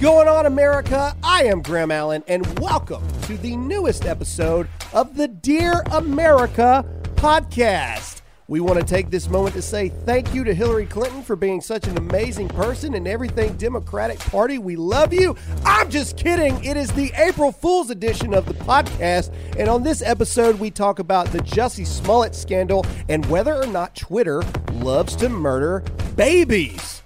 Going on, America? I am Graham Allen, and welcome to the newest episode of the Dear America podcast. We want to take this moment to say thank you to Hillary Clinton for being such an amazing person and everything Democratic Party. We love you. I'm just kidding. It is the April Fool's edition of the podcast. And on this episode, we talk about the Jussie Smollett scandal and whether or not Twitter loves to murder babies.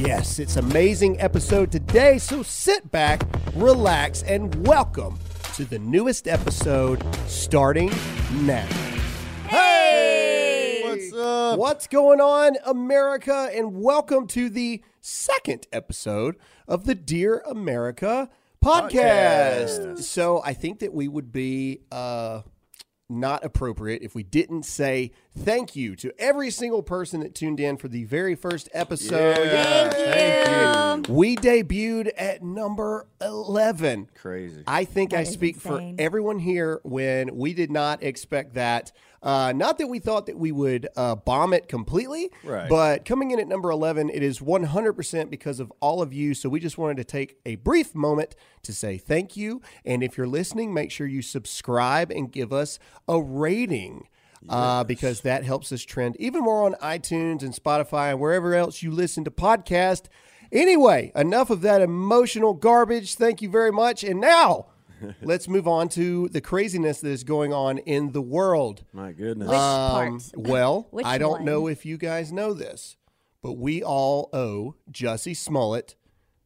Yes, it's amazing episode today, so sit back, relax, and welcome to the newest episode starting now. Hey! What's up? What's going on, America? And welcome to the second episode of the Dear America podcast. Podcast. So I think that we would be uh, not appropriate if we didn't say thank you to every single person that tuned in for the very first episode. Yeah, thank you. We debuted at number 11. Crazy. I think I speak insane. for everyone here when we did not expect that. Uh, not that we thought that we would uh, bomb it completely, Right. but coming in at number 11, it is 100% because of all of you. So we just wanted to take a brief moment to say thank you. And if you're listening, make sure you subscribe and give us a rating. Uh, because that helps us trend even more on iTunes and Spotify and wherever else you listen to podcast. Anyway, enough of that emotional garbage. Thank you very much. And now let's move on to the craziness that is going on in the world. My goodness. Which Um, part? well, Which I don't one? know if you guys know this, but we all owe Jussie Smollett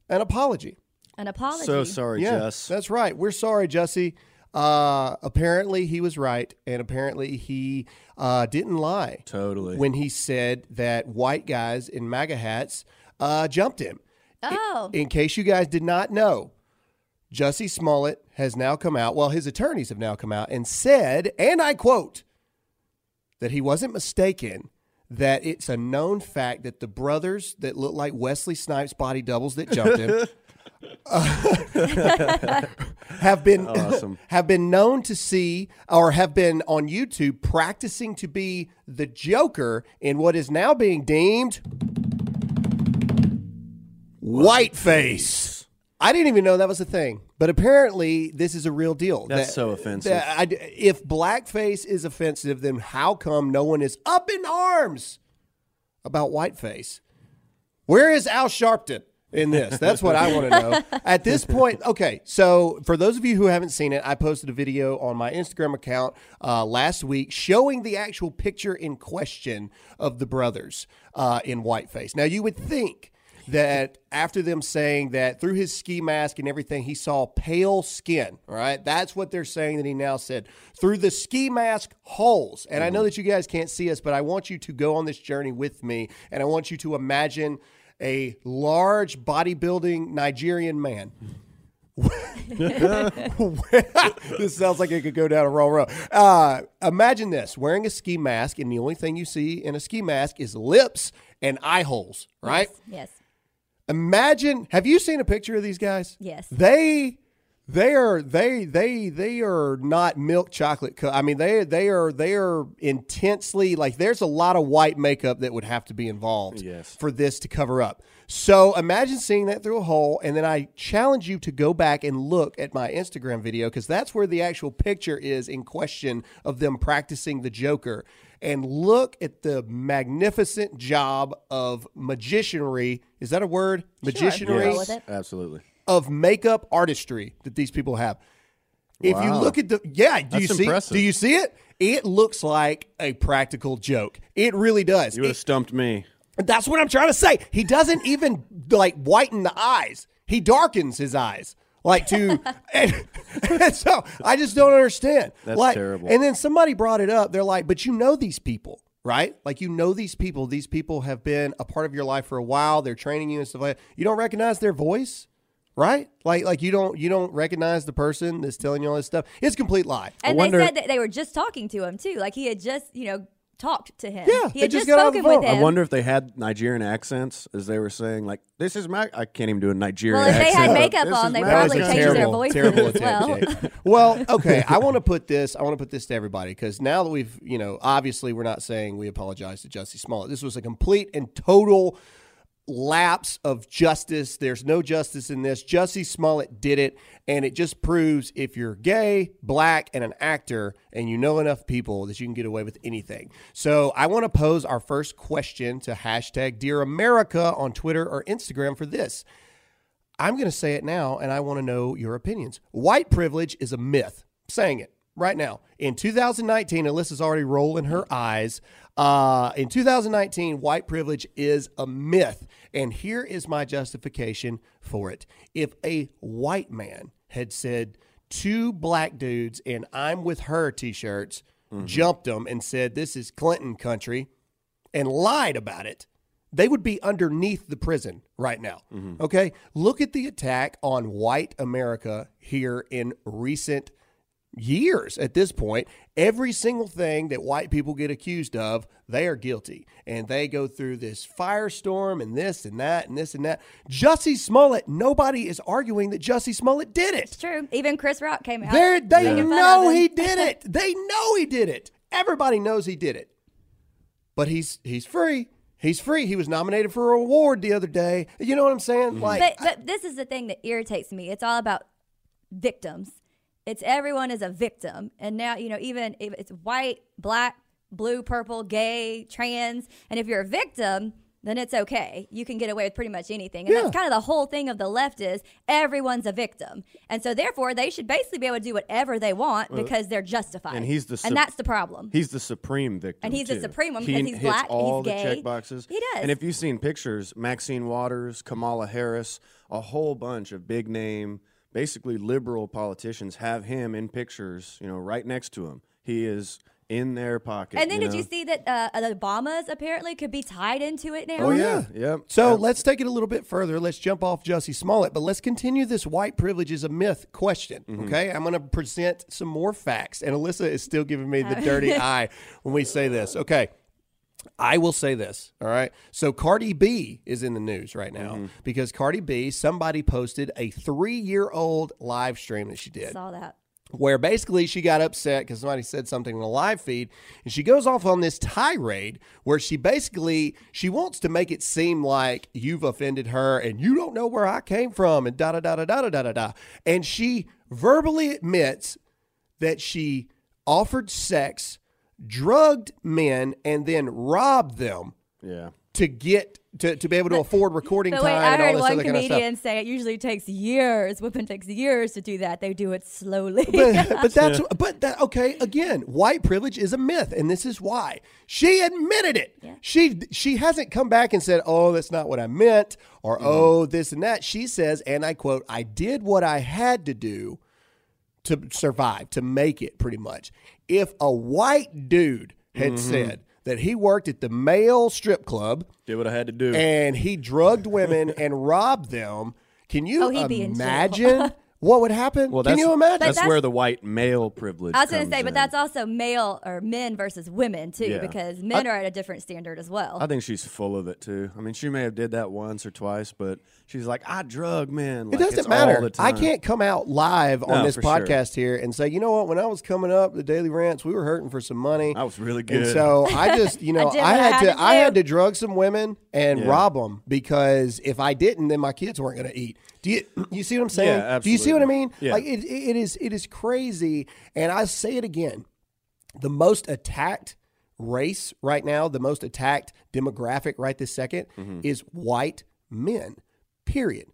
an apology. An apology. so sorry, yeah, Jess. that's right. We're sorry, Jussie. Uh, apparently, he was right, and apparently, he uh, didn't lie Totally. when he said that white guys in MAGA hats uh, jumped him. Oh, In case you guys did not know, Jussie Smollett has now come out, well, his attorneys have now come out and said, and I quote, that he wasn't mistaken, that it's a known fact that the brothers that look like Wesley Snipes body doubles that jumped him uh, have been Awesome. have been known to see or have been on YouTube practicing to be the Joker in what is now being deemed whiteface. I didn't even know that was a thing, but apparently this is a real deal. That's That- so offensive. that I- if blackface is offensive, then how come no one is up in arms about whiteface? Where is Al Sharpton in this? That's what I want to know. At this point, okay, so for those of you who haven't seen it, I posted a video on my Instagram account uh, last week showing the actual picture in question of the brothers uh, in whiteface. Now, you would think that after them saying that through his ski mask and everything, he saw pale skin. All right. That's what they're saying that he now said through the ski mask holes. And I know that you guys can't see us, but I want you to go on this journey with me. And I want you to imagine a large bodybuilding Nigerian man. this sounds like it could go down a wrong road. Uh, imagine this wearing a ski mask, and the only thing you see in a ski mask is lips and eye holes, right? yes. Imagine, have you seen a picture of these guys? Yes. They they are they they they are not milk chocolate co- I mean they they are they are intensely like there's a lot of white makeup that would have to be involved Yes. for this to cover up. So imagine seeing that through a hole and then I challenge you to go back and look at my Instagram video cuz that's where the actual picture is in question of them practicing the Joker and look at the magnificent job of magicianry. Is that a word? Magicianry roll with. Absolutely. of makeup artistry that these people have. If you look at the yeah, do you see impressive. do you see it? It looks like a practical joke. It really does. You would have stumped me. that's what I'm trying to say. He doesn't even like whiten the eyes. He darkens his eyes. Like to and, and so I just don't understand. That's like, terrible. And then somebody brought it up. They're like, but you know these people, right? Like you know these people. These people have been a part of your life for a while. They're training you and stuff like that. You don't recognize their voice? Right? Like like you don't you don't recognize the person that's telling you all this stuff. It's a complete lie. And wonder- they said that they were just talking to him too. Like he had just, you know, talked to him. Yeah, he had just just, got off the spoken with him. I wonder if they had Nigerian accents as they were saying, like, this is my. I can't even do a Nigerian Well, if they had makeup on, they my probably a accent. changed their terrible, voices terrible as attempt, well. Jake. Well, okay. I want to put this. I want to put this to everybody because now that we've, you know, obviously we're not saying we apologize to Jussie Smollett. This was a complete and total lapse of justice. There's no justice in this. Jussie Smollett did it, and it just proves if you're gay, black, and an actor, and you know enough people that you can get away with anything. So I want to pose our first question to hashtag Dear America on Twitter or Instagram for this. I'm going to say it now, and I want to know your opinions. White privilege is a myth. saying it right now. In 2019, Alyssa's already rolling her eyes. Uh, in 2019, white privilege is a myth. And here is my justification for it. If a white man had said, two black dudes in I'm with her t shirts, jumped them and said, This is Clinton country, and lied about it, they would be underneath the prison right now. Okay? Look at the attack on white America here in recent years at this point. Every single thing that white people get accused of, they are guilty. And they go through this firestorm and this and that and this and that. Jussie Smollett, nobody is arguing that Jussie Smollett did it. It's true. Even Chris Rock came out. They're, they fun know he did it. They know he did it. Everybody knows he did it. But he's he's free. He's free. He was nominated for an award the other day. You know what I'm saying? Mm-hmm. Like But but this is the thing that irritates me. It's all about victims. It's everyone is a victim, and now you know even if it's white, black, blue, purple, gay, trans, and if you're a victim, then it's okay. You can get away with pretty much anything, and Yeah. that's kind of the whole thing of the left is everyone's a victim, and so therefore they should basically be able to do whatever they want because they're justified. and he's the and that's the problem. He's the supreme victim. And he's the supreme one He because he's hits black, all he's the gay. check boxes. He does. And if you've seen pictures, Maxine Waters, Kamala Harris, a whole bunch of big name, basically liberal politicians have him in pictures. You know, right next to him. He is in their pocket. and then did know? you see that uh, the Obamas apparently could be tied into it now? Oh yeah, yeah. So let's take it a little bit further. Let's jump off Jussie Smollett, but let's continue this white privilege is a myth question. Okay. I'm going to present some more facts. And Alyssa is still giving me the dirty eye when we say this. Okay. I will say this. All right. So Cardi B is in the news right now mm-hmm. because Cardi B, somebody posted a three year old live stream that she did Saw that. where basically she got upset because somebody said something in the live feed and she goes off on this tirade where she basically she wants to make it seem like you've offended her and you don't know where I came from and da da da da da da da da da and she verbally admits that she offered sex drugged men and then robbed them yeah. to get to, to be able to afford recording But time wait, I and all heard this one other kind of stuff comedian say it usually takes years. Women takes years to do that. They do it slowly. but, but that's but that okay again white privilege is a myth and this is why she admitted it she she hasn't come back and said oh that's not what i meant or mm-hmm. oh this and that she says and i quote i did what i had to do to survive to make it pretty much if a white dude had mm-hmm. said that he worked at the male strip club Did what I had to do. and he drugged women and robbed them can you Oh, he'd be in jail. imagine what would happen well, can you imagine That's, that's- where the white male privilege. I was going to comes say, but in. that's also male or men versus women too, Yeah. because men are at a different standard as well. I think she's full of it too. I mean, she may have did that once or twice, but she's like, I drug men. It doesn't it's matter. all the I can't come out live on No, this for sure. podcast here and say, you know what? When I was coming up, the Daily Rants, we were hurting for some money. I was really And good. so I just, you know, I, I had had to, to I had to drug some women and Yeah. rob them because if I didn't, then my kids weren't going to eat. Do you, you see what I'm saying? Yeah, Do you see what I mean? Yeah. Like it, it is, it is crazy. And I say it again, the most attacked race right now, the most attacked demographic right this 2nd Mm-hmm. is white men. Period.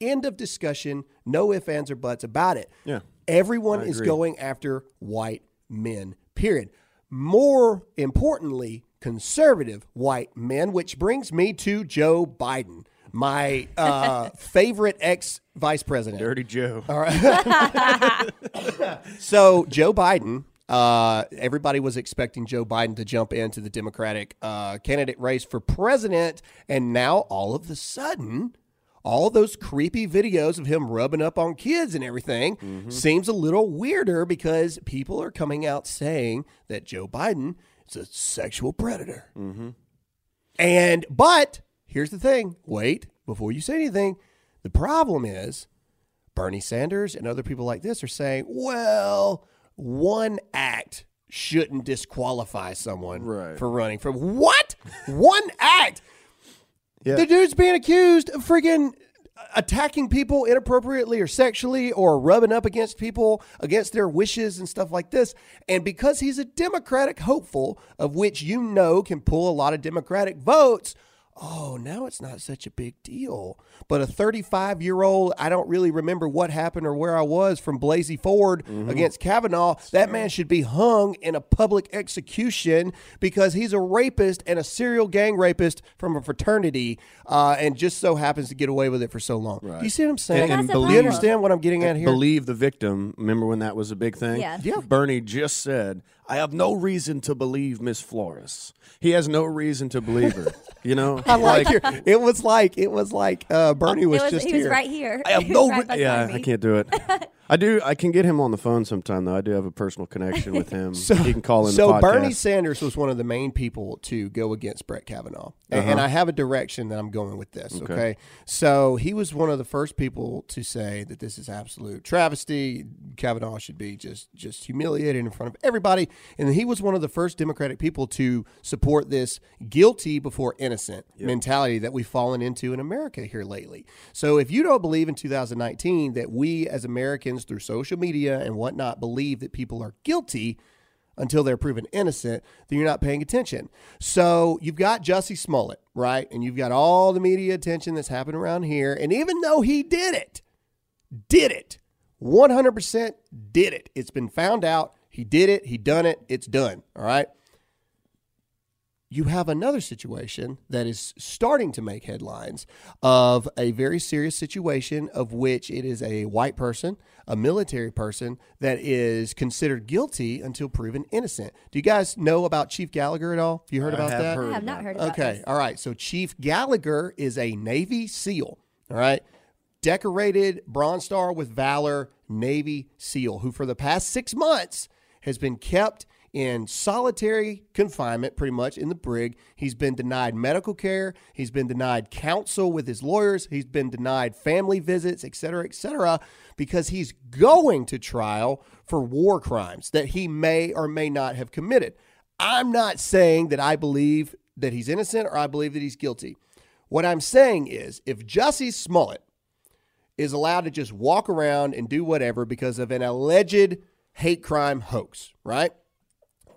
End of discussion. No ifs, ands, or buts about it. Yeah. Everyone is going after white men. Period. More importantly, conservative white men, which brings me to Joe Biden, my uh, favorite ex vice president. Dirty Joe. So Joe Biden, uh, everybody was expecting Joe Biden to jump into the Democratic uh, candidate race for president, and now all of a sudden, all those creepy videos of him rubbing up on kids and everything seems a little weirder because people are coming out saying that Joe Biden is a sexual predator. And but here's the thing: wait before you say anything. The problem is Bernie Sanders and other people like this are saying, well, one act shouldn't disqualify someone Right. for running for what? one act. Yeah. The dude's being accused of friggin' attacking people inappropriately or sexually or rubbing up against people against their wishes and stuff like this. And because he's a Democratic hopeful, of which you know can pull a lot of Democratic votes, oh, now it's not such a big deal. But a 35 year old, I don't really remember what happened or where I was from Blasey Ford against Kavanaugh. That man should be hung in a public execution because he's a rapist and a serial gang rapist from a fraternity uh, and just so happens to get away with it for so long. Do you see what I'm saying? And- and Do you believe- understand what I'm getting at here? Believe the victim. Remember when that was a big thing? Yes. Yeah. Bernie just said, I have no reason to believe Miss Flores. He has no reason to believe her. You know? I like your, it was like it was like uh, Bernie was, it was, just he here. was right here. I have He no was right Yeah. I can't do it. I do I can get him on the phone sometime though. I do have a personal connection with him. he can call in So the podcast. Bernie Sanders was one of the main people to go against Brett Kavanaugh, A- and, uh-huh. I have a direction that I'm going with this. Okay. so he was one of the first people to say that this is absolute travesty. Kavanaugh should be just just humiliated in front of everybody, and he was one of the first Democratic people to support this guilty before innocent mentality that we've fallen into in America here lately. So if you don't believe in 2019 that we as Americans through social media and whatnot believe that people are guilty until they're proven innocent, then you're not paying attention. So you've got Jussie Smollett, right? And you've got all the media attention that's happened around here. And even though he did it, did it, 100% did it. It's been found out. He did it. He done it. It's done. All right. You have another situation that is starting to make headlines of a very serious situation of which it is a white person, a military person that is considered guilty until proven innocent. Do you guys know about Chief Gallagher at all? Have you heard I about that? heard I have about not heard about Okay, this. all right. So Chief Gallagher is a Navy SEAL. All right. Decorated Bronze Star with Valor Navy SEAL, who for the past six months has been kept in solitary confinement, pretty much in the brig. He's been denied medical care. He's been denied counsel with his lawyers. He's been denied family visits, et cetera, et cetera, because he's going to trial for war crimes that he may or may not have committed. I'm not saying that I believe that he's innocent or I believe that he's guilty. What I'm saying is if Jussie Smollett is allowed to just walk around and do whatever because of an alleged hate crime hoax, right?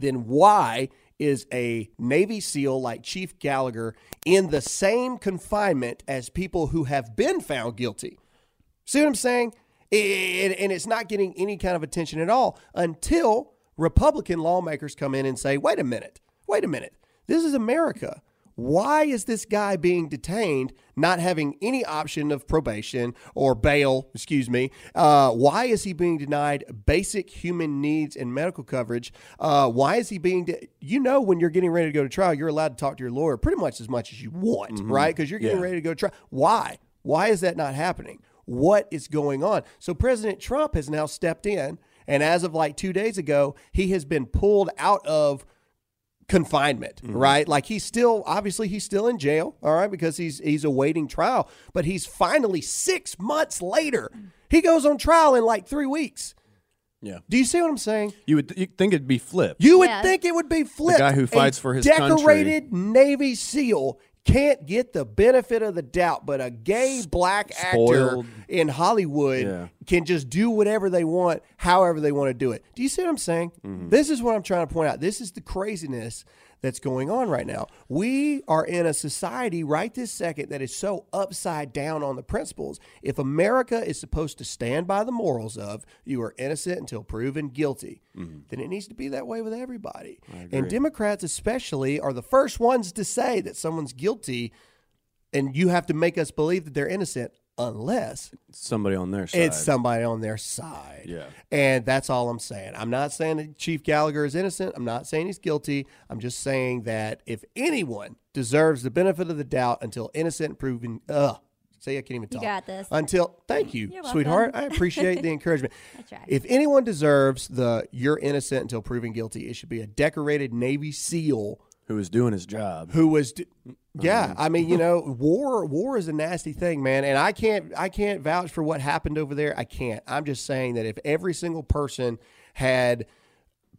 Then why is a Navy SEAL like Chief Gallagher in the same confinement as people who have been found guilty? See what I'm saying? And, it's not getting any kind of attention at all until Republican lawmakers come in and say, wait a minute, wait a minute. This is America. Why is this guy being detained, not having any option of probation or bail? Excuse me. Uh, why is he being denied basic human needs and medical coverage? Uh, why is he being? De- you know, when you're getting ready to go to trial, you're allowed to talk to your lawyer pretty much as much as you want, right? Because you're getting Yeah. ready to go to trial. Why? Why is that not happening? What is going on? So President Trump has now stepped in, and as of like two days ago, he has been pulled out of confinement, mm-hmm. right? Like he's still obviously he's still in jail, all right, because he's he's awaiting trial, but he's finally 6 months later. He goes on trial in like 3 weeks. Yeah. Do you see what I'm saying? You would you think it'd be flipped. You would Yeah. think it would be flipped. The guy who A fights for his country. decorated Navy SEAL can't get the benefit of the doubt, but a gay black actor in Hollywood Yeah. can just do whatever they want, however they want to do it. Do you see what I'm saying? Mm-hmm. This is what I'm trying to point out. This is the craziness that's going on right now. We are in a society right this second that is so upside down on the principles. If America is supposed to stand by the morals of you are innocent until proven guilty, mm-hmm. then it needs to be that way with everybody. And Democrats, especially, are the first ones to say that someone's guilty and you have to make us believe that they're innocent unless Somebody on their side. it's somebody on their side. Yeah. And that's all I'm saying. I'm not saying that Chief Gallagher is innocent. I'm not saying he's guilty. I'm just saying that if anyone deserves the benefit of the doubt until innocent proven, ugh. say I can't even talk. got this. Until, thank you, You're sweetheart. I appreciate the encouragement. That's right. If anyone deserves the you're innocent until proven guilty, it should be a decorated Navy SEAL who was doing his job. who was d- yeah i mean you know war war is a nasty thing man and i can't i can't vouch for what happened over there i can't i'm just saying that if every single person had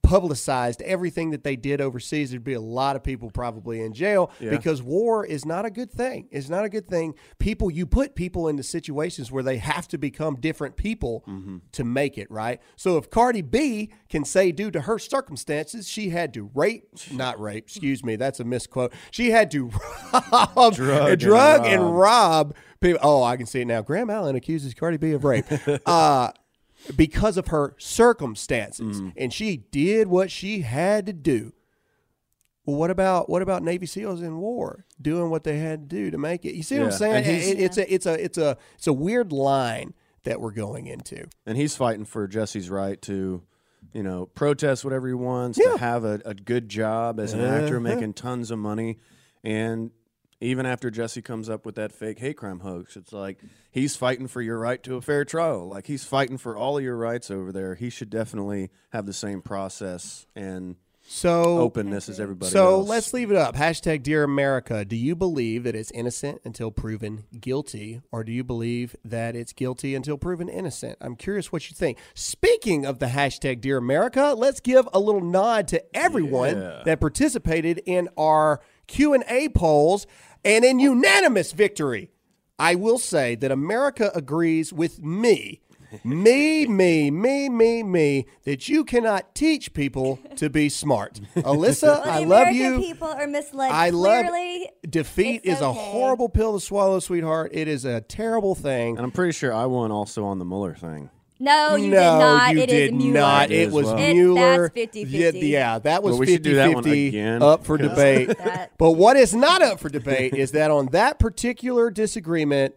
publicized everything that they did overseas, there'd be a lot of people probably in jail because war is not a good thing. It's not a good thing. People, you put people into situations where they have to become different people to make it, right? So if Cardi B can say, due to her circumstances, she had to rape, not rape, excuse me, that's a misquote. She had to rob, Drug and drug and rob. rob people. Oh, I can see it now. Graham Allen accuses Cardi B of rape. uh, because of her circumstances, Mm. and she did what she had to do. Well, what about what about Navy SEALs in war doing what they had to do to make it? You see what I'm saying? It- it's a it's a it's a it's a weird line that we're going into. and he's fighting for Jesse's right to, you know, protest whatever he wants, Yeah. to have a, a good job as an actor, making tons of money, and even after Jesse comes up with that fake hate crime hoax, it's like he's fighting for your right to a fair trial. Like he's fighting for all of your rights over there. He should definitely have the same process and So openness as everybody So else. let's leave it up. Hashtag Dear America. Do you believe that it's innocent until proven guilty, or do you believe that it's guilty until proven innocent? I'm curious what you think. Speaking of the hashtag Dear America, let's give a little nod to everyone Yeah. that participated in our Q and A polls, and in unanimous victory. I will say that America agrees with me. me, me, me, me, me, that you cannot teach people to be smart. Alyssa, Well, I love American you. people are misled. I love Clearly, defeat it's is a horrible pill to swallow, sweetheart. It is a terrible thing. and I'm pretty sure I won also on the Mueller thing. No, you no, did not. you It is did Mueller. not. It It is was well. Mueller. that's 50-50. Yeah, yeah, that was Well, we should do that one 50-50 again, up for debate. But what is not up for debate is that on that particular disagreement,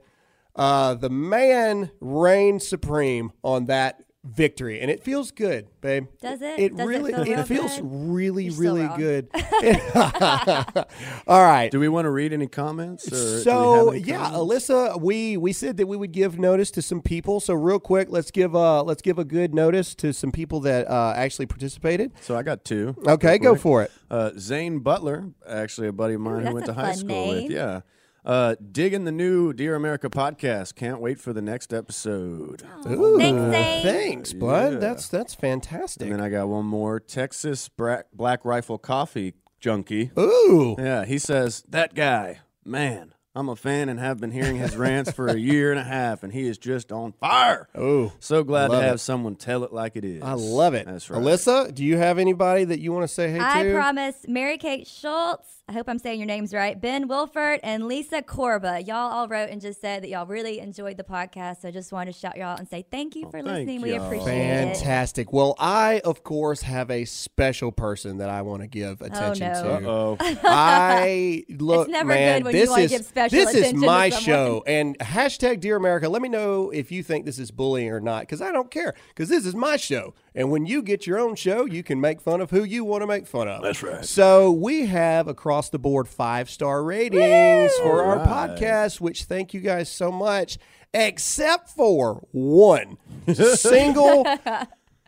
uh, the man reigned supreme on that victory, and it feels good, babe. Does it? It Does it feel real feels good? really, You're still really wrong. good. All right. Do we want to read any comments? Or So any yeah, comments? Alyssa, we we said that we would give notice to some people. So real quick, let's give uh let's give a good notice to some people that uh, actually participated. So I got two. Okay, go for it. Uh, Zane Butler, actually a buddy of mine Ooh, who went to high school name. with. Yeah. Uh, digging the new Dear America podcast. Can't wait for the next episode. Ooh, Thanks, Zane. Thanks, bud. Yeah. That's that's fantastic. And then I got one more Texas Bra- Black Rifle Coffee junkie. Ooh, Yeah, he says, That guy, man, I'm a fan and have been hearing his rants for a year and a half, and he is just on fire. ooh, So glad to have it. someone tell it like it is. I love it. That's right. Alyssa, do you have anybody that you want to say hey I to? I promise Mary Kate Schultz. I hope I'm saying your names right. Ben Wilford and Lisa Corba. Y'all all wrote and just said that y'all really enjoyed the podcast. So I just wanted to shout y'all out and say thank you for thank listening. We y'all. appreciate it. Fantastic. Well, I of course have a special person that I want to give oh, attention oh, no. to. Uh-oh. I look, never man. good when you this wanna is give special this is attention to my someone. show, and hashtag Dear America. Let me know if you think this is bullying or not, because I don't care. Because this is my show, and when you get your own show, you can make fun of who you want to make fun of. That's right. So we have across the board five star ratings for our Right. podcast, which thank you guys so much. Except for one single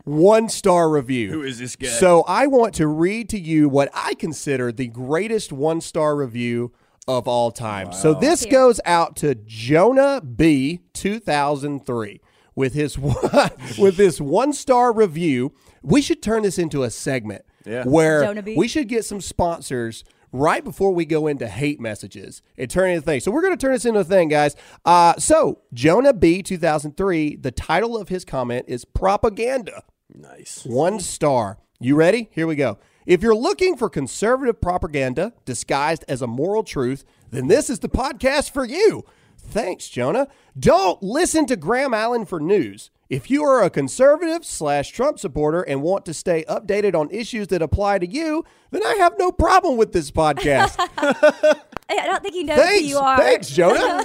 one star review. Who is this guy? So I want to read to you what I consider the greatest one star review of all time. So this Here. goes out to Jonah B 2003 with his with this one star review. We should turn this into a segment Yeah. where we should get some sponsors right before we go into hate messages and turn into a thing. So we're going to turn this into a thing, guys. Uh, so Jonah B 2003, the title of his comment is propaganda. nice. One star. You ready? Here we go. If you're looking for conservative propaganda disguised as a moral truth, then this is the podcast for you. Thanks, Jonah. Don't listen to Graham Allen for news. If you are a conservative slash Trump supporter and want to stay updated on issues that apply to you, then I have no problem with this podcast. I don't think he knows thanks, who you are. thanks, Jonah.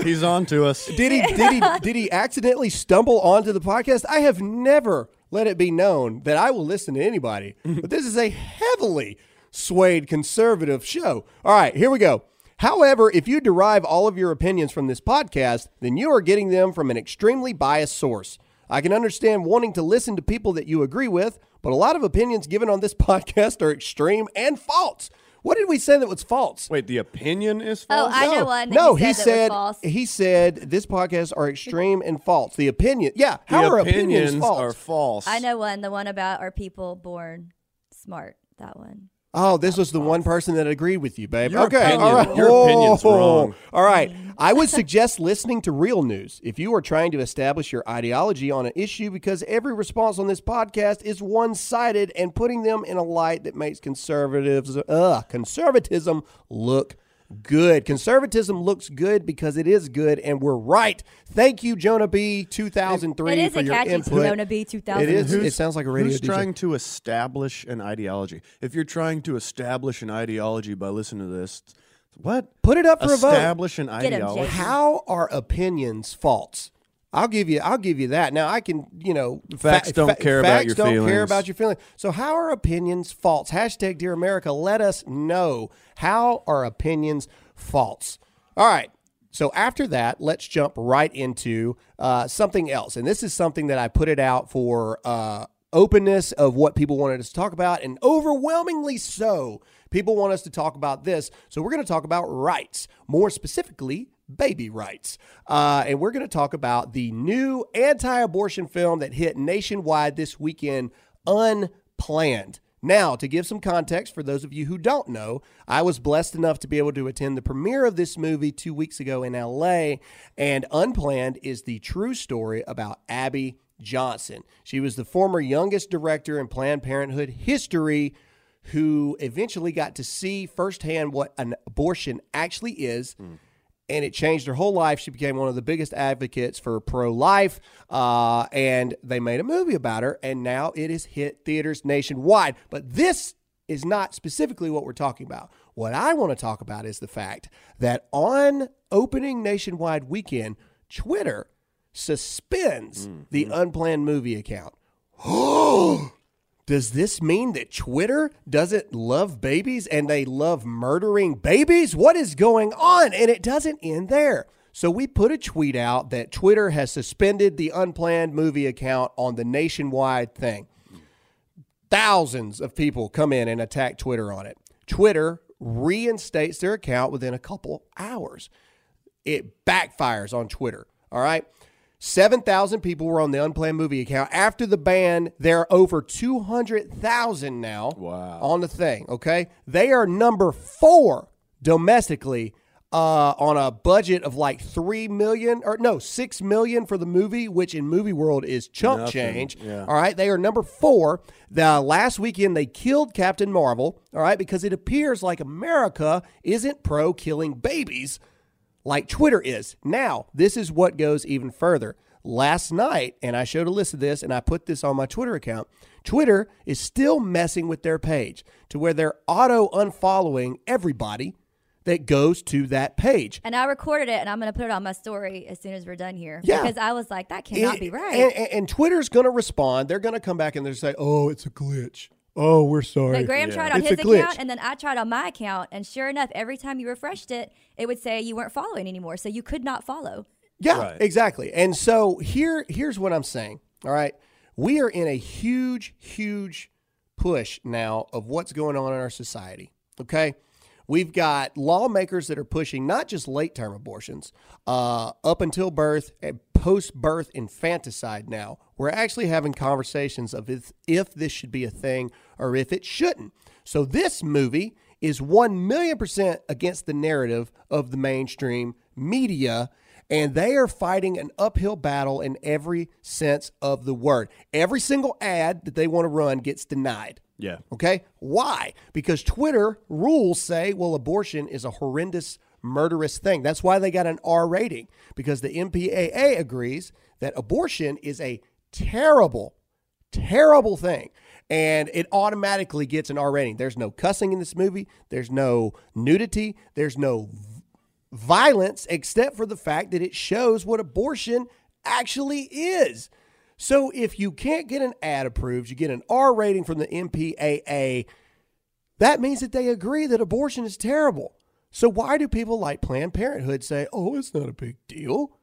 He's on to us. Did he did he did he accidentally stumble onto the podcast? I have never let it be known that I will listen to anybody. But this is a heavily swayed conservative show. All right, here we go. However, if you derive all of your opinions from this podcast, then you are getting them from an extremely biased source. I can understand wanting to listen to people that you agree with, but a lot of opinions given on this podcast are extreme and false. What did we say that was false? Wait, the opinion is false. Oh, false? I know No, one. That no, he he said, that said was false. he said this podcast are extreme and false. The opinion, yeah, how the are opinions opinions false? are false. I know one. The one about are people born smart. That one. Oh, this was the one person that agreed with you, babe. Your okay, opinion- all right. your opinion's wrong. All right. I would suggest listening to real news if you are trying to establish your ideology on an issue because every response on this podcast is one-sided and putting them in a light that makes conservatives uh, conservatism look good. Conservatism looks good because it is good and we're right. Thank you Jonah B 2003 It is for a your catchy input. Jonah B. 2000. It is. Who's- it sounds like a radio Who's DJ. trying to establish an ideology? If you're trying to establish an ideology by listening to this, what? Put it up for a vote. Establish an Get 'em, ideology. Jason. How are opinions false? I'll give you. I'll give you that. Now I can. You know, Facts don't care about facts your don't care about your feelings. So how are opinions false? Hashtag Dear America. Let us know how are opinions false. All right. So after that, let's jump right into uh, something else, and this is something that I put it out for uh, openness of what people wanted us to talk about, and overwhelmingly so, people want us to talk about this. So we're going to talk about rights, more specifically, baby rights. Uh, and we're going to talk about the new anti abortion film that hit nationwide this weekend, Unplanned. Now, to give some context for those of you who don't know, I was blessed enough to be able to attend the premiere of this movie two weeks ago in LA. And Unplanned is the true story about Abby Johnson. She was the former youngest director in Planned Parenthood history who eventually got to see firsthand what an abortion actually is. And it changed her whole life. She became one of the biggest advocates for pro life. Uh, and they made a movie about her. And now it has hit theaters nationwide. But this is not specifically what we're talking about. What I want to talk about is the fact that on opening nationwide weekend, Twitter suspends the unplanned movie account. Does this mean that Twitter doesn't love babies and they love murdering babies? What is going on? And it doesn't end there. So we put a tweet out that Twitter has suspended the unplanned movie account on the nationwide thing. Thousands of people come in and attack Twitter on it. Twitter reinstates their account within a couple hours. It backfires on Twitter. All right. 7,000 people were on the unplanned movie account. After the ban, there are over 200,000 now Wow. on the thing. Okay. They are number four domestically uh, on a budget of like 3 million or no, 6 million for the movie, which in movie world is chump Nothing, change. yeah. All right. They are number four. The last weekend, they killed Captain Marvel. All right. Because it appears like America isn't pro killing babies like Twitter is. Now, this is what goes even further. Last night, and I showed a list of this and I put this on my Twitter account. Twitter is still messing with their page to where they're auto unfollowing everybody that goes to that page. And I recorded it, and I'm going to put it on my story as soon as we're done here. Yeah. Because I was like, that cannot It- be right. And, and, and Twitter's going to respond. They're going to come back and they're say, "Oh, it's a glitch. Oh, we're sorry." But Graham Yeah. tried on It's his account, and then I tried on my account, and sure enough, every time you refreshed it, it would say you weren't following anymore, so you could not follow. Yeah, Right. exactly. And so here here's what I'm saying. All right. We are in a huge, huge push now of what's going on in our society. Okay. We've got lawmakers that are pushing not just late term abortions, uh, up until birth and post birth infanticide now. We're actually having conversations of if, if this should be a thing or if it shouldn't. So this movie is 1 million percent against the narrative of the mainstream media and they are fighting an uphill battle in every sense of the word. Every single ad that they want to run gets denied. Yeah. Okay? Why? Because Twitter rules say, well, abortion is a horrendous, murderous thing. That's why they got an R rating, because the MPAA agrees that abortion is a terrible, terrible thing. And it automatically gets an R rating. There's no cussing in this movie, there's no nudity, there's no violence except for the fact that it shows what abortion actually is. So if you can't get an ad approved, you get an R rating from the MPAA, that means that they agree that abortion is terrible. So why do people like Planned Parenthood say, "Oh, it's not a big deal"?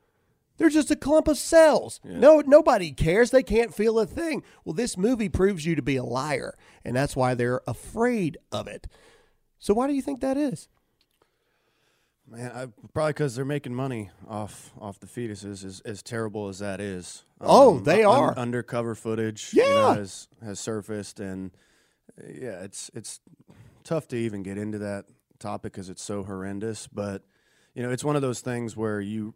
They're just a clump of cells. No, nobody cares. They can't feel a thing. Well, this movie proves you to be a liar, and that's why they're afraid of it. So why do you think that is? Man, I, probably because they're making money off off the fetuses. As, as terrible as that is. Oh, um, they un- are. undercover footage. you know, Yeah. has has surfaced, and uh, Yeah, it's it's tough to even get into that topic because it's so horrendous. But you know, it's one of those things where you,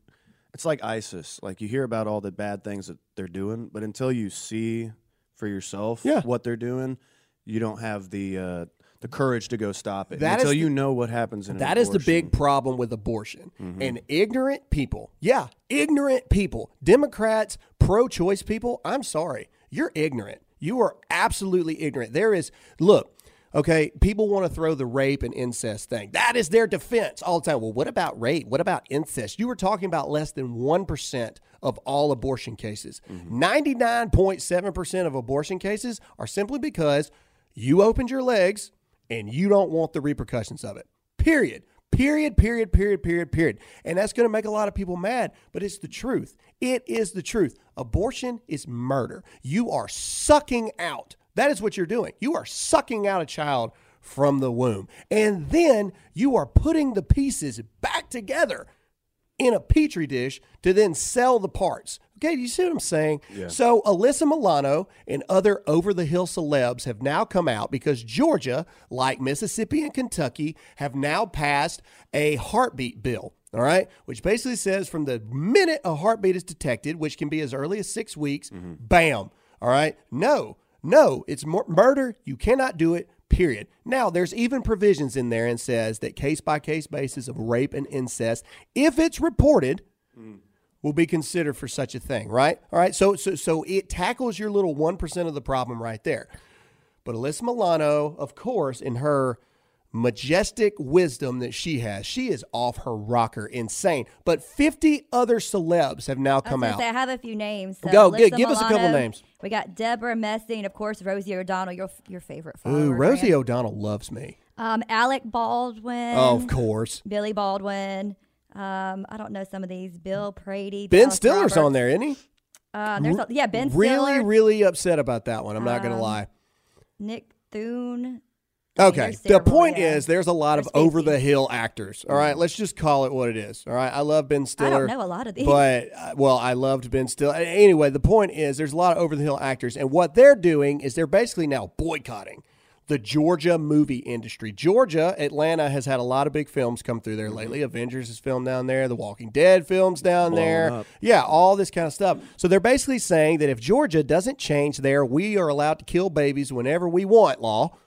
it's like ISIS. Like you hear about all the bad things that they're doing, but until you see for yourself Yeah. what they're doing, you don't have the uh, the courage to go stop it. That until the- you know what happens in That is the big problem with abortion. And ignorant people, yeah, ignorant people, Democrats, pro choice people, I'm sorry, you're ignorant. You are absolutely ignorant. There is, look, okay, people want to throw the rape and incest thing. That is their defense all the time. Well, what about rape? What about incest? You were talking about less than 1% of all abortion cases. Mm-hmm. 99.7% of abortion cases are simply because you opened your legs and you don't want the repercussions of it. Period. Period, period, period, period, period. And that's going to make a lot of people mad, but it's the truth. It is the truth. Abortion is murder. You are sucking out. That is what you're doing. You are sucking out a child from the womb. And then you are putting the pieces back together in a petri dish to then sell the parts. Okay, you see what I'm saying? So Alyssa Milano and other over the hill celebs have now come out because Georgia, like Mississippi and Kentucky, have now passed a heartbeat bill. All right, which basically says from the minute a heartbeat is detected, which can be as early as six weeks, mm-hmm. bam. All right, no, no, it's mur- murder. You cannot do it. Period. Now, there's even provisions in there and says that case by case basis of rape and incest, if it's reported, mm. will be considered for such a thing. Right? All right. So, so, so it tackles your little one percent of the problem right there. But Alyssa Milano, of course, in her majestic wisdom that she has, she is off her rocker, insane. But 50 other celebs have now come out. say, I have a few names. So Go, Alyssa gi- give us a couple names. We got Debra Messing, and of course Rosie O'Donnell, your your favorite. Ooh, Rosie Grant. O'Donnell loves me. Um, Alec Baldwin. Oh, of course. Billy Baldwin. Um, I don't know some of these. Bill Prady. Ben Dallas Stiller's Roberts. on there, isn't he? Uh, there's a, yeah, Ben really, Stiller, Um, really upset about that one. I'm not going to lie. Nick Thune. Okay. The point is, there's a lot of over the hill actors. All right. Let's just call it what it is. All right. I love Ben I Stiller. don't know a lot of these. But, uh, well, I loved Ben Stiller. Anyway, the point is, there's a lot of over the hill actors. And what they're doing is they're basically now boycotting the Georgia movie industry. Georgia, Atlanta has had a lot of big films come through there lately. Avengers is filmed down there. The Walking Dead films down Blowing there. up. Yeah, all this kind of stuff. So they're basically saying that if Georgia doesn't change their we are allowed to kill babies whenever we want law,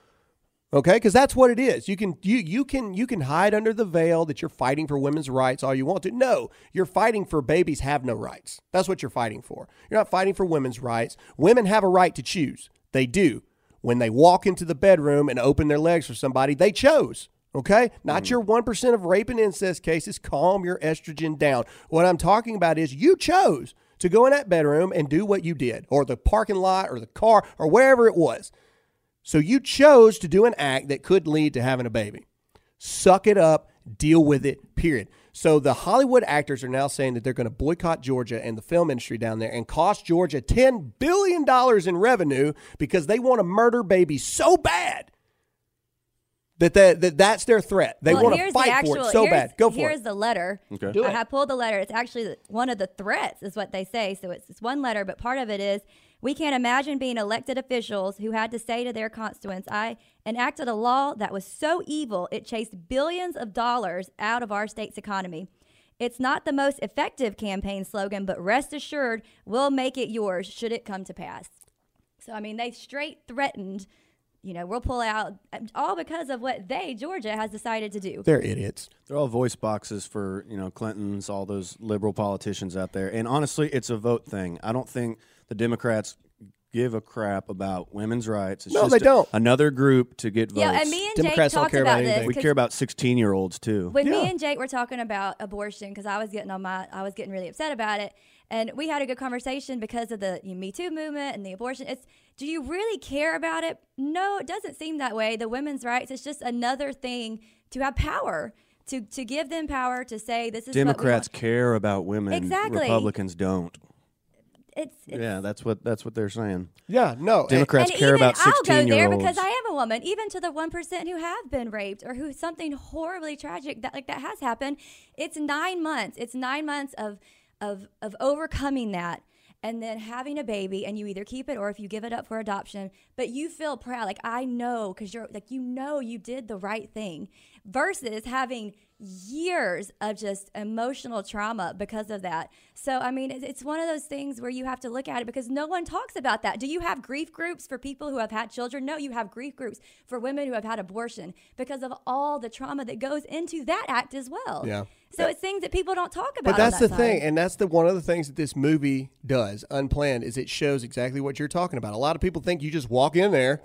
okay, because that's what it is. You can you you can you can hide under the veil that you're fighting for women's rights all you want to. No, you're fighting for babies have no rights. That's what you're fighting for. You're not fighting for women's rights. Women have a right to choose. They do. When they walk into the bedroom and open their legs for somebody, they chose. Okay? Not mm-hmm. your 1% of rape and incest cases. Calm your estrogen down. What I'm talking about is you chose to go in that bedroom and do what you did, or the parking lot, or the car, or wherever it was. So you chose to do an act that could lead to having a baby. Suck it up, deal with it, period. So the Hollywood actors are now saying that they're going to boycott Georgia and the film industry down there and cost Georgia $10 billion in revenue because they want to murder babies so bad that, that, that that's their threat. They Well, want to here's the fight for it so bad. Go for Here's it. Here's the letter. Okay. Do I it. have pulled the letter. It's actually one of the threats, is what they say. So it's, it's one letter, but part of it is we can't imagine being elected officials who had to say to their constituents, I enacted a law that was so evil it chased billions of dollars out of our state's economy. It's not the most effective campaign slogan, but rest assured, we'll make it yours should it come to pass. So, I mean, they straight threatened, you know, we'll pull out, all because of what they, Georgia, has decided to do. They're idiots. They're all voice boxes for you know Clinton's, all those liberal politicians out there. And honestly, it's a vote thing. I don't think the Democrats give a crap about women's rights. It's No, just they a- don't. another group to get votes. Yeah, and me and Democrats Jake don't talked care about about, this. anything. we 'cause care about sixteen year olds too. when Yeah. me and Jake were talking about abortion because I was getting on my, I was getting really upset about it, and we had a good conversation because of the you know, Me Too movement and the abortion. It's do you really care about it? No, it doesn't seem that way. The women's rights, it's just another thing to have power. To, to give them power to say this is Democrats What we care about women. Exactly. Republicans don't. Want. It's, it's Yeah, that's what that's what they're saying. Yeah, no. Democrats and care even about I'll go there olds. because I am a woman. Even to the one percent who have been raped or who something horribly tragic that like that has happened, it's nine months. It's nine months of of of overcoming that. and then having a baby and you either keep it or if you give it up for adoption, but you feel proud like I know cuz you're like you know you did the right thing versus having years of just emotional trauma because of that. So, I mean, it's- one of those things where you have to look at it because no one talks about that. Do you have grief groups for people who have had children? No, you have grief groups for women who have had abortion because of all the trauma that goes into that act as well. Yeah. So it's things that people don't talk about. But that's on the that thing, and that's the one of the things that this movie does, unplanned, is it shows exactly what you're talking about. A lot of people think you just walk in there,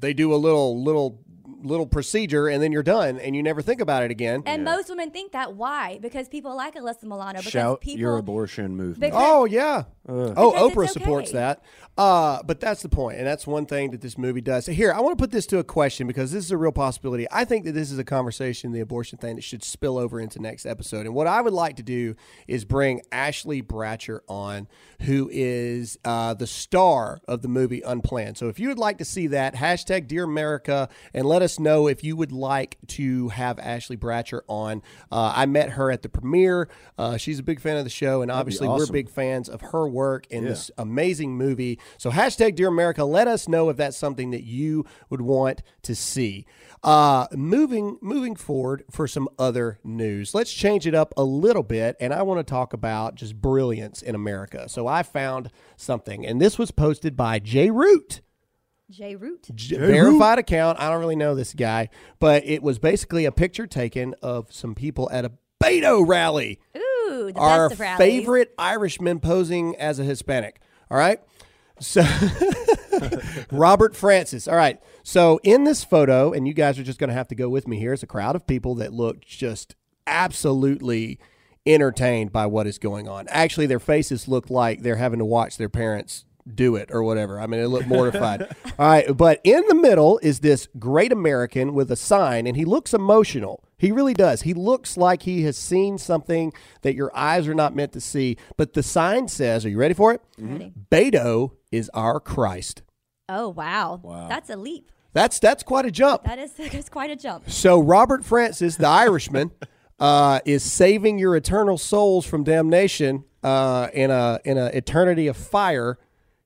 they do a little little little procedure, and then you're done, and you never think about it again. And most women think that. Why? Because people like Alyssa Milano. Because Shout people, your abortion movement. Because- Oh yeah. Oh, Because Oprah it's supports that. Uh, but that's the point, and that's one thing that this movie does. Here, I want to put this to a question because this is a real possibility. I think that this is a conversation, the abortion thing, that should spill over into next episode. And what I would like to do is bring Ashley Bratcher on, who is uh, the star of the movie Unplanned. So if you would like to see that, hashtag Dear America, and let us know if you would like to have Ashley Bratcher on. Uh, I met her at the premiere. Uh, she's a big fan of the show, and obviously we're big fans of her work in this amazing movie. So hashtag Dear America, let us know if that's something that you would want to see. Uh, moving moving forward for some other news, let's change it up a little bit, and I want to talk about just brilliance in America. So I found something, and this was posted by Jay Root. J Root. J- verified account. I don't really know this guy, but it was basically a picture taken of some people at a Beto rally Ooh, the our favorite Irishman posing as a Hispanic. All right. So, Robert Francis. All right. So, in this photo, and you guys are just going to have to go with me here, it's a crowd of people that look just absolutely entertained by what is going on. Actually, their faces look like they're having to watch their parents do it or whatever. I mean, they look mortified. All right. But in the middle is this great American with a sign, and he looks emotional. He really does. He looks like he has seen something that your eyes are not meant to see. But the sign says, Are you ready for it? Ready. Beto is our Christ. Oh wow. wow. That's a leap. That's that's quite a jump. That is that's quite a jump. So Robert Francis, the Irishman, uh, is saving your eternal souls from damnation uh, in a in a eternity of fire.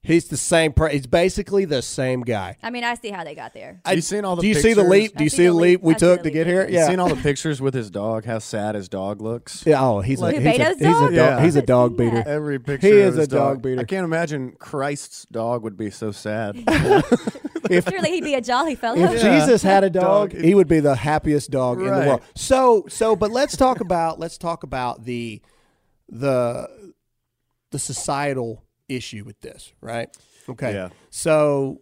He's the same. Per- he's basically the same guy. I mean, I see how they got there. I, you seen all the Do you see the leap? Do you see see the the leap leap. we I took the to get leap. here? You Yeah. seen all the pictures with his dog? How sad his dog looks. Yeah, oh, he's a, Who, he's a, Beto's he's a dog? dog. Yeah. He's a I've dog beater. that. Every picture. He is his a dog beater. I can't imagine Christ's dog would be so sad. If Surely he'd be a jolly fellow. if Jesus had a dog, Dog. he would be the happiest dog in the world. So so, but let's talk about let's talk about the the the societal issue with this, right? Okay. Yeah. So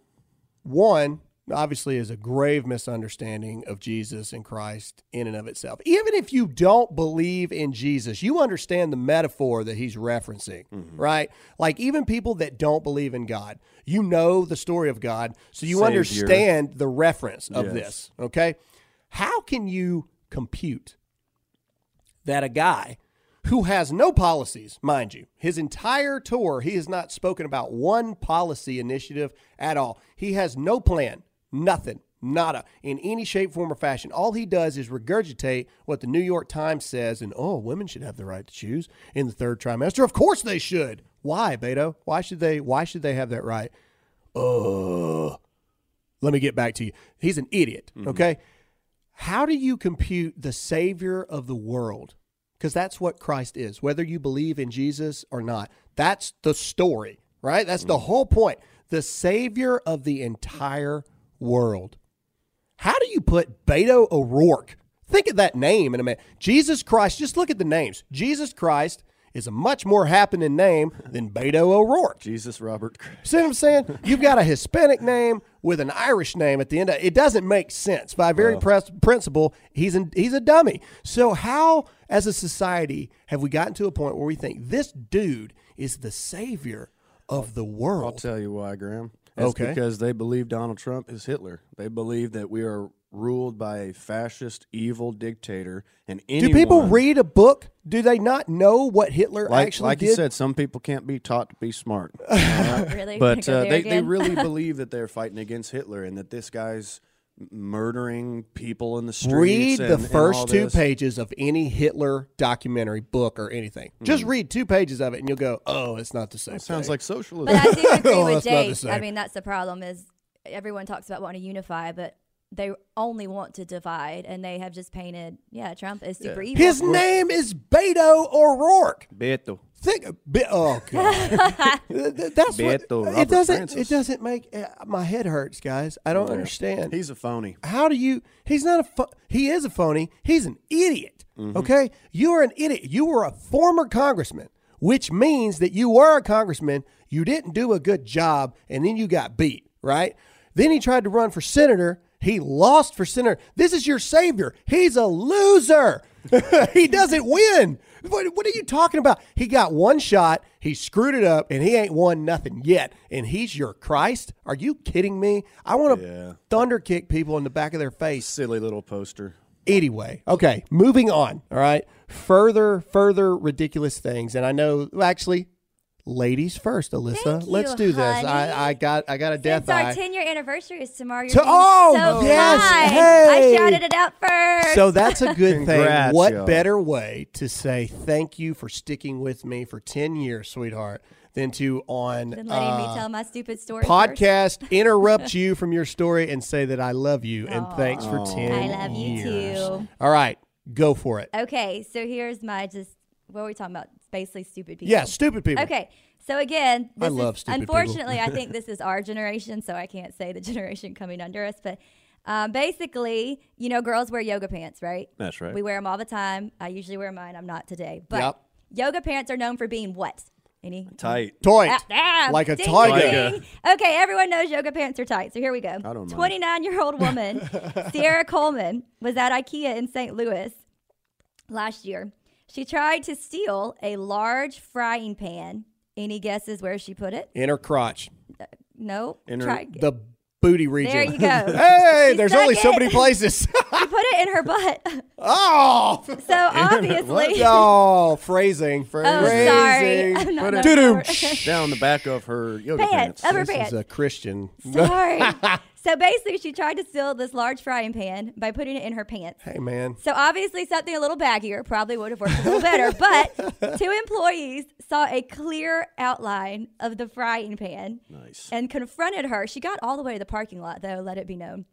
one obviously is a grave misunderstanding of Jesus and Christ in and of itself. Even if you don't believe in Jesus, you understand the metaphor that he's referencing, mm-hmm. right? Like even people that don't believe in God, you know the story of God, so you Savior. understand the reference of Yes. this, okay? How can you compute that a guy who has no policies, mind you, his entire tour, he has not spoken about one policy initiative at all. He has no plan, nothing, nada, in any shape, form, or fashion. All he does is regurgitate what the New York Times says, and oh, women should have the right to choose in the third trimester. Of course they should. Why, Beto? Why should they? Why should they have that right? Uh, let me get back to you. He's an idiot. Okay. How do you compute the Savior of the world? Because that's what Christ is, whether you believe in Jesus or not. That's the story, right? That's the mm. whole point. The Savior of the entire world. How do you put Beto O'Rourke? Think of that name in a minute. Jesus Christ, just look at the names. Jesus Christ is a much more happening name than Beto O'Rourke. Jesus Robert. Christ. See what I'm saying? You've got a Hispanic name with an Irish name at the end. Of, it doesn't make sense. By very uh. pres- principle, he's he's a dummy. So how, as a society, have we gotten to a point where we think this dude is the savior of the world? I'll tell you why, Graham. It's Okay. because they believe Donald Trump is Hitler. They believe that we are ruled by a fascist, evil dictator, and Do people read a book? Do they not know what Hitler Like, actually like did? you said, some people can't be taught to be smart. really? but uh, there they, they really believe that they're fighting against Hitler and that this guy's murdering people in the streets. Read the and- and first two this. pages of any Hitler documentary, book, or anything. Hmm. Just read two pages of it, and you'll go, "Oh, it's not the same." Sounds like socialism. But I do agree Oh, with that's not the Jake. I mean, that's the problem is everyone talks about wanting to unify, but they only want to divide, and they have just painted, yeah, Trump is super evil. his name is Beto O'Rourke. Beto. Think, Be- oh god, Th- th- that's what Beto it doesn't. Francis. It doesn't make uh, my head hurts, guys. I don't understand. He's a phony. How do you? He's not a. Pho- he is a phony. He's an idiot. Mm-hmm. Okay, you are an idiot. You were a former congressman, which means that you were a congressman. You didn't do a good job, and then you got beat. Right? Then he tried to run for senator. He lost for senator. This is your savior. He's a loser. he doesn't win. What, what are you talking about? He got one shot. He screwed it up, and he ain't won nothing yet. And he's your Christ? Are you kidding me? I want to Yeah. thunder kick people in the back of their face. Silly little poster. Anyway, okay, moving on. All right, further, further ridiculous things, and I know actually, ladies first, Alyssa. Thank Let's you, do this. honey. I, I got, I got a death Since our eye. 10 year anniversary is tomorrow, you're To- oh, so yes, kind. hey. I shouted it out first. So that's a good thing. What y'all. better way to say thank you for sticking with me for ten years, sweetheart, than to on Been letting me uh, tell my stupid story. first. podcast interrupt you from your story and say that I love you and thanks for ten I love you too. All right, go for it. Okay, so here's my just what were we talking about? It's basically stupid people. Yeah, stupid people. Okay, so again, I love is, stupid people. Unfortunately, I think this is our generation, so I can't say the generation coming under us. But um, basically, you know, girls wear yoga pants, right? That's right. We wear them all the time. I usually wear mine. I'm not today, but Yep. yoga pants are known for being what? Any Tight. Toy. Ah, ah, Like a ding, tiger. ding. Okay, everyone knows yoga pants are tight. So here we go. I don't mind. 29 year old woman, Sierra Coleman, was at IKEA in St. Louis last year. She tried to steal a large frying pan. Any guesses where she put it? In her crotch. Uh, no. In her- Try, The booty region. There you go. hey, She there's only so many places. she put it in her butt. oh, So obviously. oh, phrasing. Oh, Phrasing. sorry. I'm Put it-. Down the back of her yoga Pants. pants. Of her This pants. is a Christian. Sorry. So basically, she tried to steal this large frying pan by putting it in her pants. Hey, man. So obviously, something a little baggier probably would have worked a little better. But two employees saw a clear outline of the frying pan Nice. and confronted her. She got all the way to the parking lot, though. Let it be known.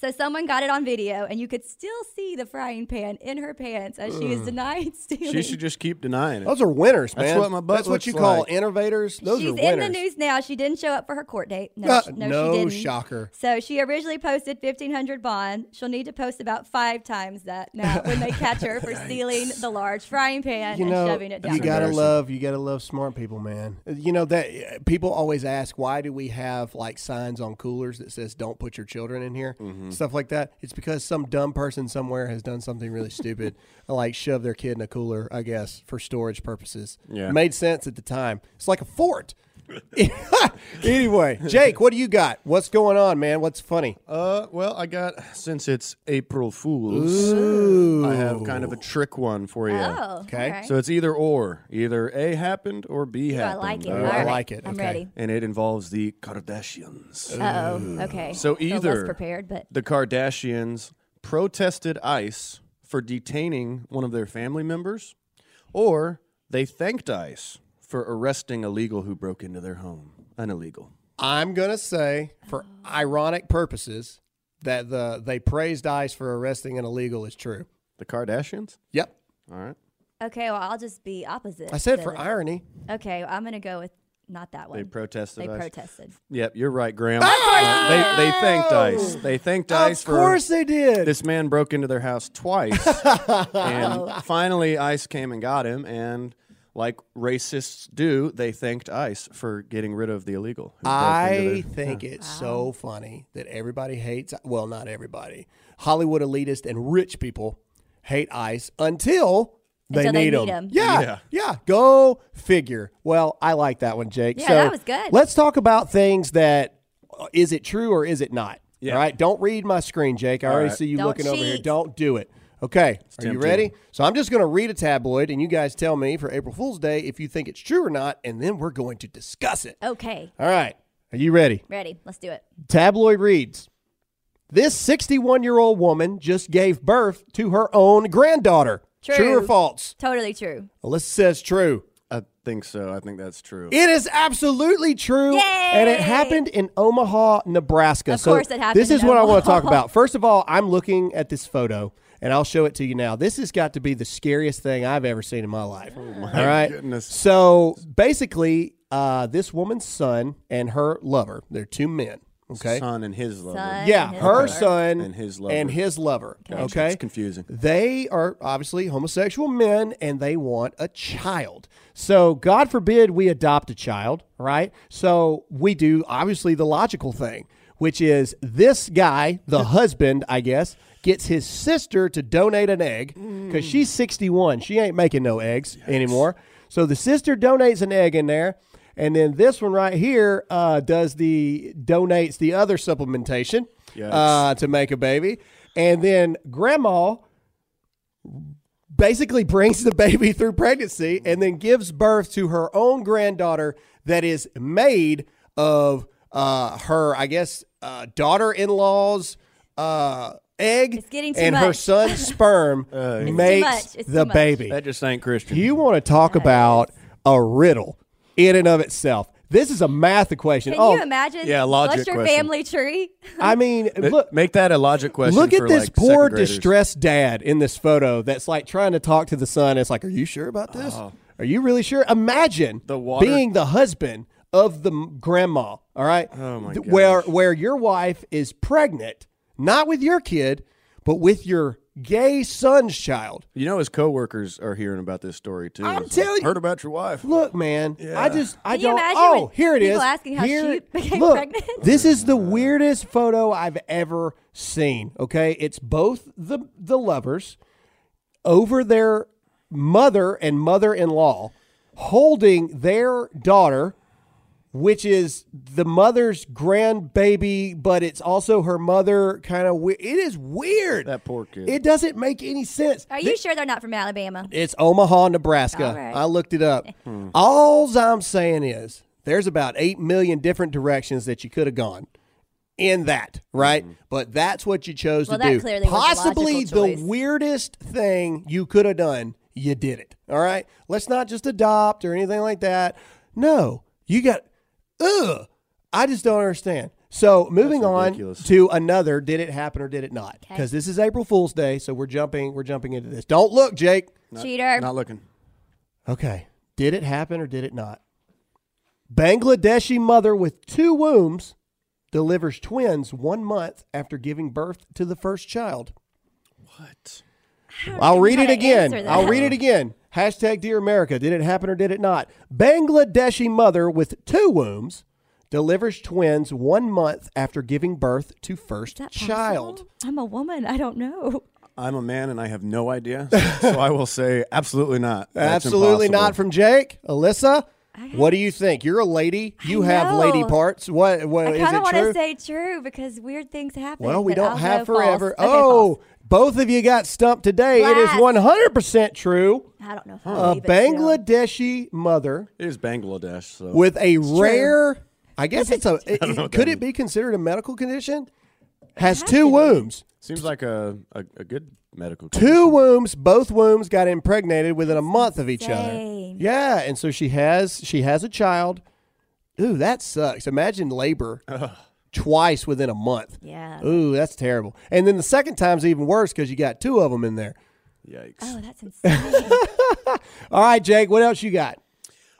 So someone got it on video, and you could still see the frying pan in her pants as she is denied stealing. She should just keep denying it. Those are winners, man. That's what my butt That's what looks you call like. innovators. Those She's are in winners. the news now. She didn't show up for her court date. No, Uh, sh- no, no she didn't. shocker. So she originally posted fifteen hundred bond. She'll need to post about five times that now when they catch her for stealing the large frying pan you and know, shoving it down. you her gotta embarrassing. love, you gotta love smart people, man. You know that uh, people always ask, why do we have like signs on coolers that says "Don't put your children in here," Mm-hmm. stuff like that. It's because some dumb person somewhere has done something really stupid, like shove their kid in a cooler, I guess, for storage purposes. Yeah. made sense at the time. It's like a fort. anyway, Jake, what do you got? What's going on, man? What's funny? Uh, well, I got since it's April Fools, I have kind of a trick one for you. Oh, Okay. So it's either or, either A happened or B Ooh, I happened. like it. All I right. like it. I'm Okay. ready. And it involves the Kardashians. Uh oh. Okay. So Feel less either prepared, but the Kardashians protested ICE for detaining one of their family members, or they thanked ICE for arresting a legal who broke into their home. An illegal. I'm gonna say, for ironic purposes, that the they praised ICE for arresting an illegal is true. The Kardashians? Yep, All right. okay. Well, I'll just be opposite. I said to for the- irony. Okay, well, I'm gonna go with not that one. They protested They ICE. protested. Yep, you're right, Graham. Uh, they, they thanked ICE. They thanked ICE Of for course they did. this man broke into their house twice. and finally, ICE came and got him. And like racists do, they thanked ICE for getting rid of the illegal. who I their- think it's so funny that everybody hates. Well, not everybody. Hollywood elitist and rich people hate ICE until they Until they need, need them. 'em. Yeah, Yeah. yeah, Go figure. Well, I like that one, Jake. Yeah, so that was good. Let's talk about things that uh, is it true or is it not? Yeah. All right. Don't read my screen, Jake. I already right. see you Don't looking over here. Don't do it. Okay. Are you ready? So I'm just going to read a tabloid, and you guys tell me for April Fool's Day if you think it's true or not, and then we're going to discuss it. Okay, All right. Are you ready? ready. Let's do it. Tabloid reads This 61 year old woman just gave birth to her own granddaughter. True. or false? Totally true. Alyssa says true. I think so. I think that's true. It is absolutely true. Yay! And it happened in Omaha, Nebraska. Of so course it happened This is in what I want to talk about. First of all, I'm looking at this photo and I'll show it to you now. This has got to be the scariest thing I've ever seen in my life. Oh all right. goodness. So basically, uh, this woman's son and her lover, they're two men. Okay. Son and his lover. Son. Yeah, his her lover. son And his lover. and his lover. Gotcha. Okay, It's confusing. They are obviously homosexual men, and they want a child. So, God forbid we adopt a child, right? So we do obviously the logical thing, which is this guy, the husband, I guess, gets his sister to donate an egg because she's 61. She ain't making no eggs anymore. So the sister donates an egg in there. And then this one right here uh, does the donates the other supplementation Yikes. uh, to make a baby, and then grandma basically brings the baby through pregnancy and then gives birth to her own granddaughter that is made of uh, her, I guess, uh, daughter-in-law's uh, egg It's getting too and her son's sperm much. makes the baby. That just ain't Christian. You want to talk about a riddle in and of itself. This is a math equation. Can oh, you imagine? yeah, logic What's your question. family tree? I mean, look, Make that a logic question. Look at for, this like, poor distressed dad in this photo that's like trying to talk to the son. It's like, are you sure about this? Are you really sure? Imagine The water- being the husband of the grandma. All right, Oh, my Th- where where your wife is pregnant, not with your kid, but with your gay son's child. You know, his coworkers are hearing about this story too. I'm It's like, telling you- Heard about your wife? Look, man, I just I Can you don't. oh, here it is. asking how Here- she became look, pregnant? This is the weirdest photo I've ever seen. Okay, it's both the the lovers over their mother and mother-in-law holding their daughter which is the mother's grandbaby, but it's also her mother. Kind of weird. It is weird. That poor kid. It doesn't make any sense. Are you sure they're not from Alabama? It's Omaha, Nebraska. All right. I looked it up. Hmm. All I'm saying is there's about 8 million different directions that you could have gone in that, right? Hmm. But that's what you chose Well, to that do. clearly was the Possibly the choice. weirdest thing you could have done. You did it. All right? Let's not just adopt or anything like that. No. You got ugh. I just don't understand. So moving on to another, did it happen or did it not? Okay. Because this is April Fool's Day, so we're jumping, we're jumping into this. Don't look, Jake. Cheater. Not looking. Okay. Did it happen or did it not? Bangladeshi mother with two wombs delivers twins one month after giving birth to the first child. What? I'll read it again. I'll read it again. Hashtag Dear America. Did it happen or did it not? Bangladeshi mother with two wombs delivers twins one month after giving birth to first child. possible? I'm a woman. I don't know. I'm a man and I have no idea. so I will say absolutely not. That's Absolutely impossible. not from Jake. Alyssa, what do you think? You're a lady. You I have lady parts. What? What I is kind of want to say true because weird things happen. Well, we don't have go false. forever. Okay, oh, false. Both of you got stumped today. It is 100% true. I don't know. If A I believe it. Bangladeshi mother It is Bangladesh. So with a rare, I guess it's a, it- know what could it be considered a medical condition? Has has two wombs. seems like a, a, a good medical. Two wombs, both wombs got impregnated within a month of each other. Yeah, and so she has she has a child. Ooh, that sucks. Imagine labor twice within a month. Yeah. Ooh, that's terrible. And then the second time's even worse because you got two of them in there. Yikes. Oh, that's insane. All right, Jake, what else you got?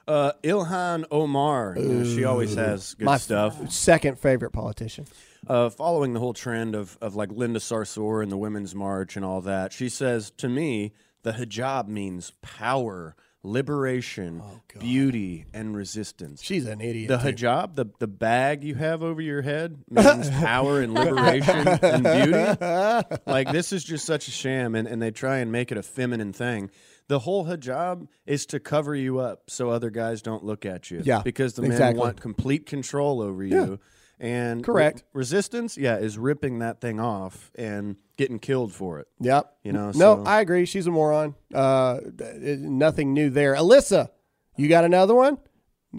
Uh, Ilhan Omar. You know, she always has good My stuff. Second favorite politician. uh, following the whole trend of, of like Linda Sarsour and the Women's March and all that, she says to me, the hijab means power, liberation, oh, beauty, and resistance. She's an idiot. the hijab, the, the bag you have over your head, means power and liberation and beauty. Like, this is just such a sham, and, and they try and make it a feminine thing. The whole hijab is to cover you up so other guys don't look at you. Yeah, Because the men exactly. want complete control over you. And Correct. re- resistance, yeah, is ripping that thing off and getting killed for it. Yep. You know, no, so- I agree. She's a moron. Uh, nothing new there. Alyssa, you got another one?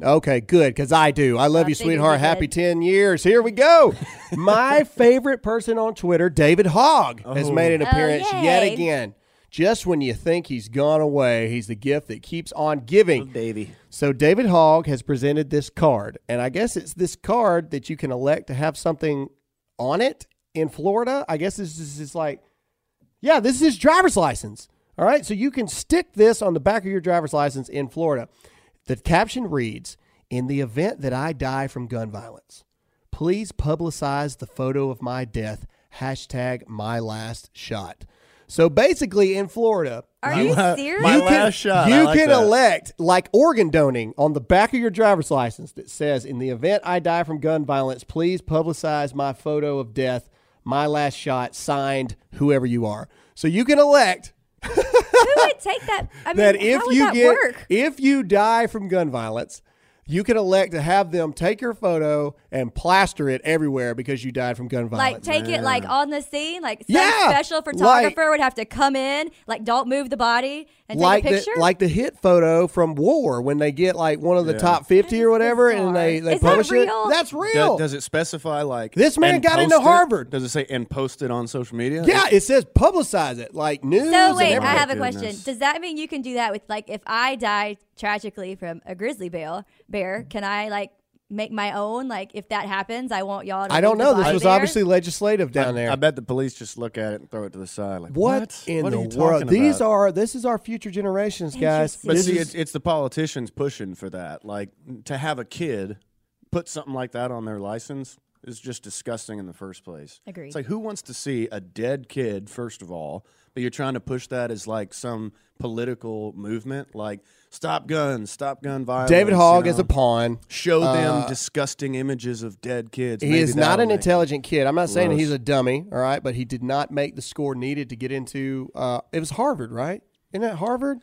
Okay, good, because I do. I love I you, sweetheart. Happy 10 years. Here we go. My favorite person on Twitter, David Hogg, has made an Oh, appearance yet again. Just when you think he's gone away, he's the gift that keeps on giving. Davey. So David Hogg has presented this card, and I guess it's this card that you can elect to have something on it in Florida. I guess this is just like, yeah, this is his driver's license. All right, so you can stick this on the back of your driver's license in Florida. The caption reads, "In the event that I die from gun violence, please publicize the photo of my death. Hashtag my last shot." So basically, in Florida, Are you la- serious? my you last can, shot. You like can that. elect like organ donating on the back of your driver's license that says, "In the event I die from gun violence, please publicize my photo of death, my last shot, signed whoever you are." So you can elect Who would take that? I mean, that if how would you that get work? if you die from gun violence, you can elect to have them take your photo and plaster it everywhere because you died from gun violence. Like take it like on the scene, like some Yeah, special photographer would have to come in, like don't move the body and like take a the like the hit photo from War when they get like one of the top fifty or whatever, and they they Is that publish real? it. That's real. does it specify like This man and got into post it? Harvard. Does it say and post it on social media? yeah, it says publicize it like news. so wait, and I have a Goodness. question. Does that mean you can do that with like if I die tragically from a grizzly bear? Bear, can I like make my own? Like if that happens, I want y'all to. I don't know. This was there? obviously legislative down there. I bet the police just look at it and throw it to the side. Like what, in What the world? These about? are this is our future generations, guys. But This see, is- it's, it's the politicians pushing for that. Like to have a kid put something like that on their license is just disgusting in the first place. Agreed. It's like who wants to see a dead kid first of all, but you're trying to push that as like some political movement, like stop guns, stop gun violence. David you Hogg know? is a pawn. show them disgusting images of dead kids. He Maybe is not an intelligent kid. I'm not saying he's a dummy, all right, but he did not make the score needed to get into. Uh, it was Harvard, right? Isn't that Harvard?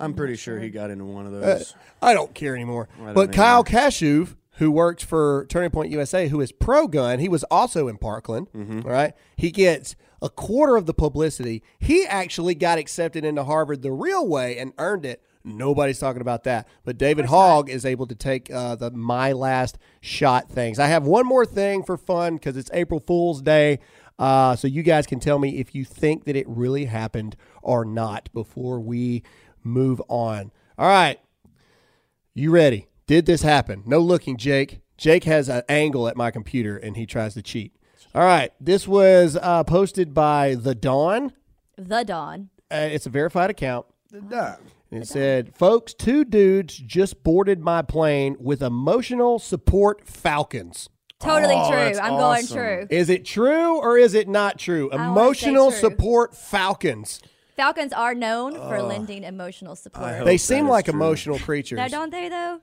I'm pretty sure he got into one of those. I don't care anymore. don't But either. Kyle Kashuv, who works for Turning Point USA, who is pro gun, he was also in Parkland. Mm-hmm. all right, he gets a quarter of the publicity. He actually got accepted into Harvard the real way and earned it. Nobody's talking about that. But David Hogg is able to take uh, the my last shot things. I have one more thing for fun because it's April Fool's Day. Uh, so you guys can tell me if you think that it really happened or not before we move on. All right. You ready? Did this happen? No looking, Jake. Jake has an angle at my computer and he tries to cheat. All right. This was uh, posted by The Dawn. The Dawn. Uh, it's a verified account. Nah. It said, folks, two dudes just boarded my plane with emotional support falcons. Totally Oh, true. I'm going true. Is it true or is it not true? wanna Emotional true. support falcons. Falcons are known for lending emotional support. They seem like true. emotional creatures. Now, don't they though?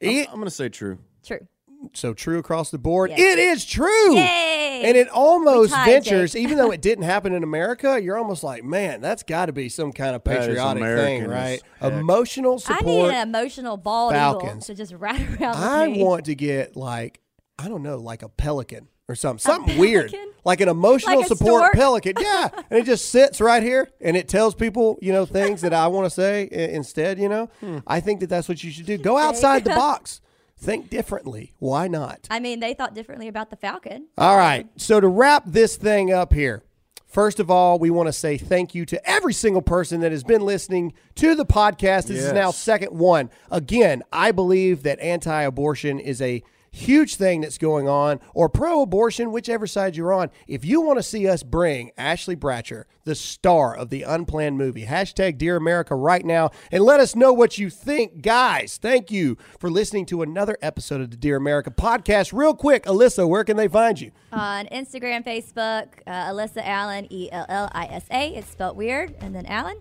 It- I'm gonna say true. True. so true across the board. Yes. It is true. Yay! And it almost ventures, even though it didn't happen in America, you're almost like, man, that's got to be some kind of patriotic thing, right? heck. Emotional I need an emotional bald Falcons. eagle to just ride around I me. want to get like, I don't know, like a pelican or something, something weird, like an emotional Like support stork? pelican. Yeah, and it just sits right here and it tells people, you know, things that I want to say i- instead. You know, Hmm. I think that that's what you should do. Go outside the box. Think differently. Why not? I mean, they thought differently about the Falcon. All right. So to wrap this thing up here, first of all, we want to say thank you to every single person that has been listening to the podcast. This is now second one. Again, I believe that anti-abortion is a huge thing that's going on, or pro-abortion, whichever side you're on. If you want to see us bring Ashley Bratcher, the star of the Unplanned movie, hashtag Dear America right now, and let us know what you think, guys. Thank you for listening to another episode of the Dear America podcast. Real quick, Alyssa, where can they find you? On Instagram, Facebook, uh, Alyssa Allen, E L L I S A. It's spelled weird. And then Allen.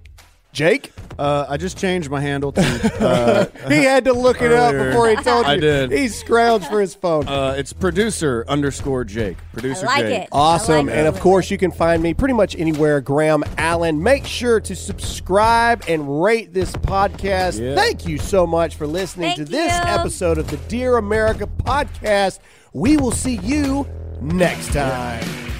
Jake? Uh, I just changed my handle to. Uh, He had to look it up Earlier. before he told you. I did. He scrounged for his phone. uh, it's producer underscore Jake. Producer I like Jake. it. Awesome. I like and it. of course, you can find me pretty much anywhere, Graham Allen. Make sure to subscribe and rate this podcast. Yeah. Thank you so much for listening Thank to this you. episode of the Dear America podcast. We will see you next time.